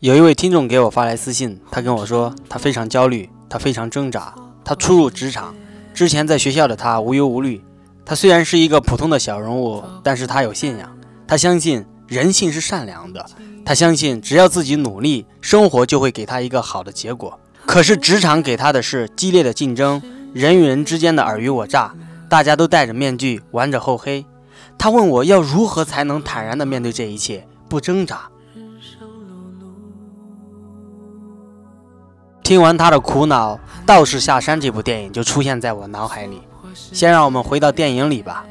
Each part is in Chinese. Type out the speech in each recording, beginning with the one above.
有一位听众给我发来私信，他跟我说，他非常焦虑，他非常挣扎，他初入职场，之前在学校的他无忧无虑。他虽然是一个普通的小人物，但是他有信仰，他相信人性是善良的，他相信只要自己努力，生活就会给他一个好的结果。可是职场给他的是激烈的竞争，人与人之间的尔虞我诈，大家都戴着面具，玩着厚黑。他问我要如何才能坦然地面对这一切，不挣扎。听完他的苦恼，《道士下山》这部电影就出现在我脑海里。先让我们回到电影里吧。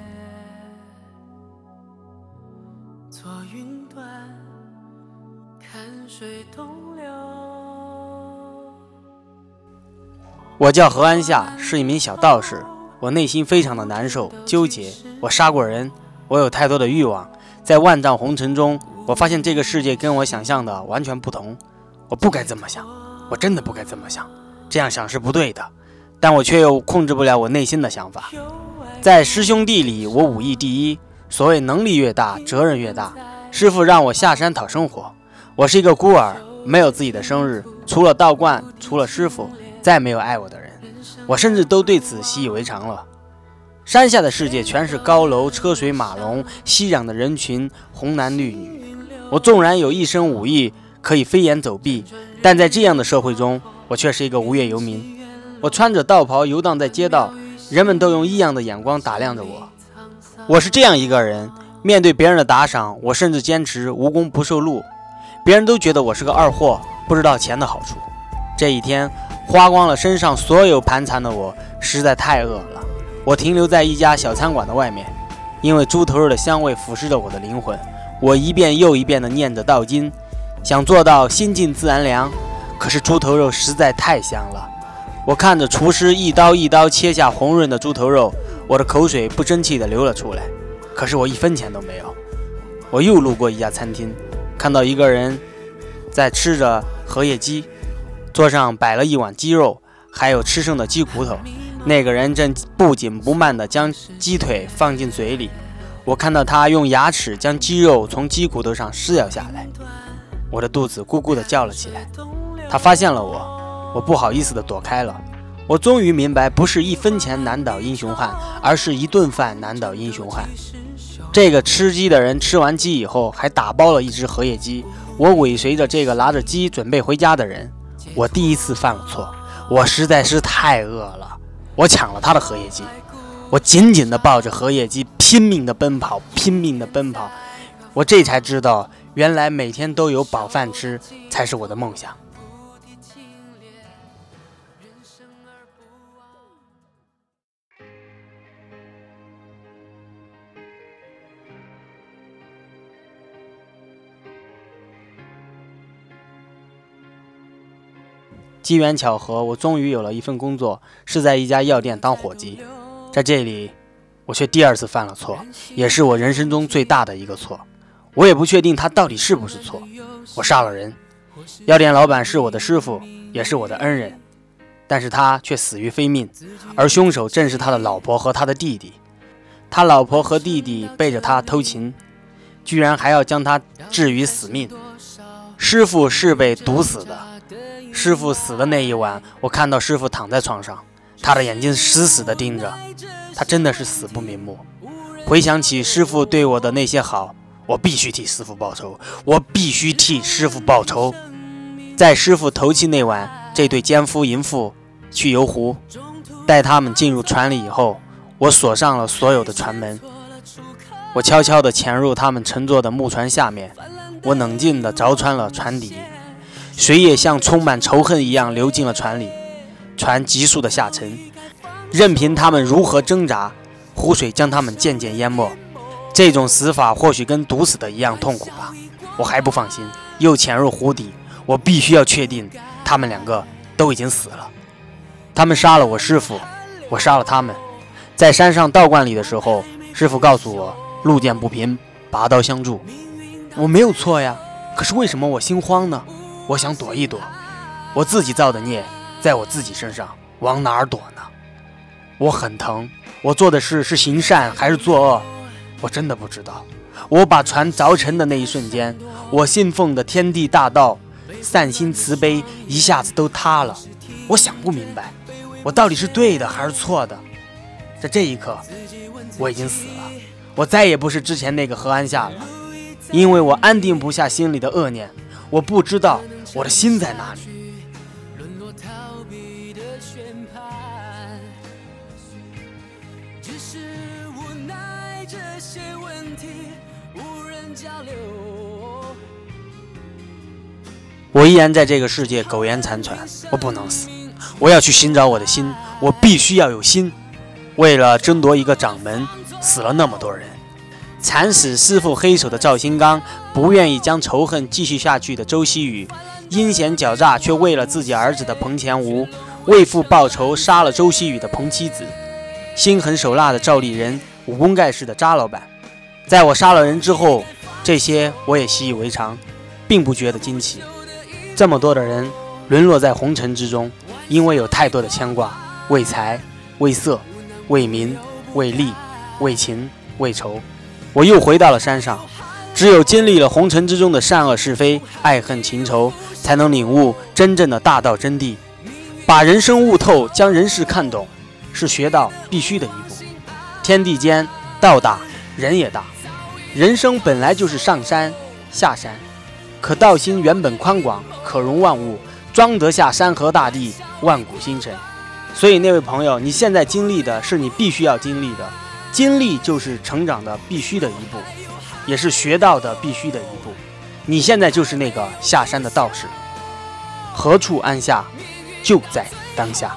我叫何安夏，是一名小道士。我内心非常的难受、纠结。我杀过人，我有太多的欲望。在万丈红尘中，我发现这个世界跟我想象的完全不同。我不该这么想，我真的不该这么想。这样想是不对的。但我却又控制不了我内心的想法。在师兄弟里，我武艺第一。所谓能力越大，责任越大。师傅让我下山讨生活。我是一个孤儿，没有自己的生日，除了道观，除了师傅，再没有爱我的人。我甚至都对此习以为常了。山下的世界全是高楼、车水马龙、熙攘的人群、红男绿女。我纵然有一身武艺，可以飞檐走壁，但在这样的社会中，我却是一个无业游民。我穿着道袍游荡在街道，人们都用异样的眼光打量着我。我是这样一个人，面对别人的打赏，我甚至坚持无功不受禄。别人都觉得我是个二货，不知道钱的好处。这一天，花光了身上所有盘缠的我，实在太饿了。我停留在一家小餐馆的外面，因为猪头肉的香味腐蚀着我的灵魂。我一遍又一遍地念着道经，想做到心静自然凉。可是猪头肉实在太香了。我看着厨师一刀一刀切下红润的猪头肉，我的口水不争气地流了出来。可是我一分钱都没有。我又路过一家餐厅，看到一个人在吃着荷叶鸡，桌上摆了一碗鸡肉，还有吃剩的鸡骨头。那个人正不紧不慢地将鸡腿放进嘴里。我看到他用牙齿将鸡肉从鸡骨头上撕咬下来，我的肚子咕咕地叫了起来。他发现了我。我不好意思地躲开了。我终于明白，不是一分钱难倒英雄汉，而是一顿饭难倒英雄汉。这个吃鸡的人吃完鸡以后，还打包了一只荷叶鸡。我尾随着这个拿着鸡准备回家的人。我第一次犯了错，我实在是太饿了。我抢了他的荷叶鸡，我紧紧地抱着荷叶鸡，拼命地奔跑，拼命地奔跑。我这才知道，原来每天都有饱饭吃才是我的梦想。机缘巧合，我终于有了一份工作，是在一家药店当伙计。在这里，我却第二次犯了错，也是我人生中最大的一个错。我也不确定他到底是不是错。我杀了人，药店老板是我的师傅，也是我的恩人，但是他却死于非命，而凶手正是他的老婆和他的弟弟。他老婆和弟弟背着他偷情，居然还要将他置于死命。师傅是被毒死的。师傅死的那一晚，我看到师傅躺在床上，他的眼睛死死地盯着，他真的是死不瞑目。回想起师傅对我的那些好，我必须替师傅报仇，我必须替师傅报仇。在师傅头七那晚，这对奸夫淫妇去游湖，带他们进入船里以后，我锁上了所有的船门，我悄悄地潜入他们乘坐的木船下面，我冷静地凿穿了船底。水也像充满仇恨一样流进了船里，船急速的下沉，任凭他们如何挣扎，湖水将他们渐渐淹没。这种死法或许跟毒死的一样痛苦吧。我还不放心，又潜入湖底。我必须要确定，他们两个都已经死了。他们杀了我师傅，我杀了他们。在山上道观里的时候，师傅告诉我，路见不平，拔刀相助。我没有错呀，可是为什么我心慌呢？我想躲一躲，我自己造的孽，在我自己身上，往哪儿躲呢？我很疼，我做的事是行善还是作恶？我真的不知道。我把船凿沉的那一瞬间，我信奉的天地大道善心慈悲一下子都塌了。我想不明白，我到底是对的还是错的？在这一刻，我已经死了，我再也不是之前那个何安夏了，因为我安定不下心里的恶念，我不知道我的心在哪里。我依然在这个世界苟延残喘，我不能死，我要去寻找我的心，我必须要有心。为了争夺一个掌门，死了那么多人，惨死师傅黑手的赵新刚，不愿意将仇恨继续下去的周希宇，阴险狡诈却为了自己儿子的彭前吴，为父报仇杀了周希宇的彭妻子，心狠手辣的赵立人，武功盖世的扎老板。在我杀了人之后，这些我也习以为常，并不觉得惊奇。这么多的人沦落在红尘之中，因为有太多的牵挂，为财、为色、为民、为利、为情、为仇。我又回到了山上，只有经历了红尘之中的善恶是非、爱恨情仇，才能领悟真正的大道真谛。把人生悟透，将人世看懂，是学道必须的一步。天地间，道大人也大，人生本来就是上山下山。可道心原本宽广，可容万物，装得下山河大地、万古星辰。所以，那位朋友，你现在经历的是你必须要经历的，经历就是成长的必须的一步，也是学到的必须的一步。你现在就是那个下山的道士，何处安下，就在当下。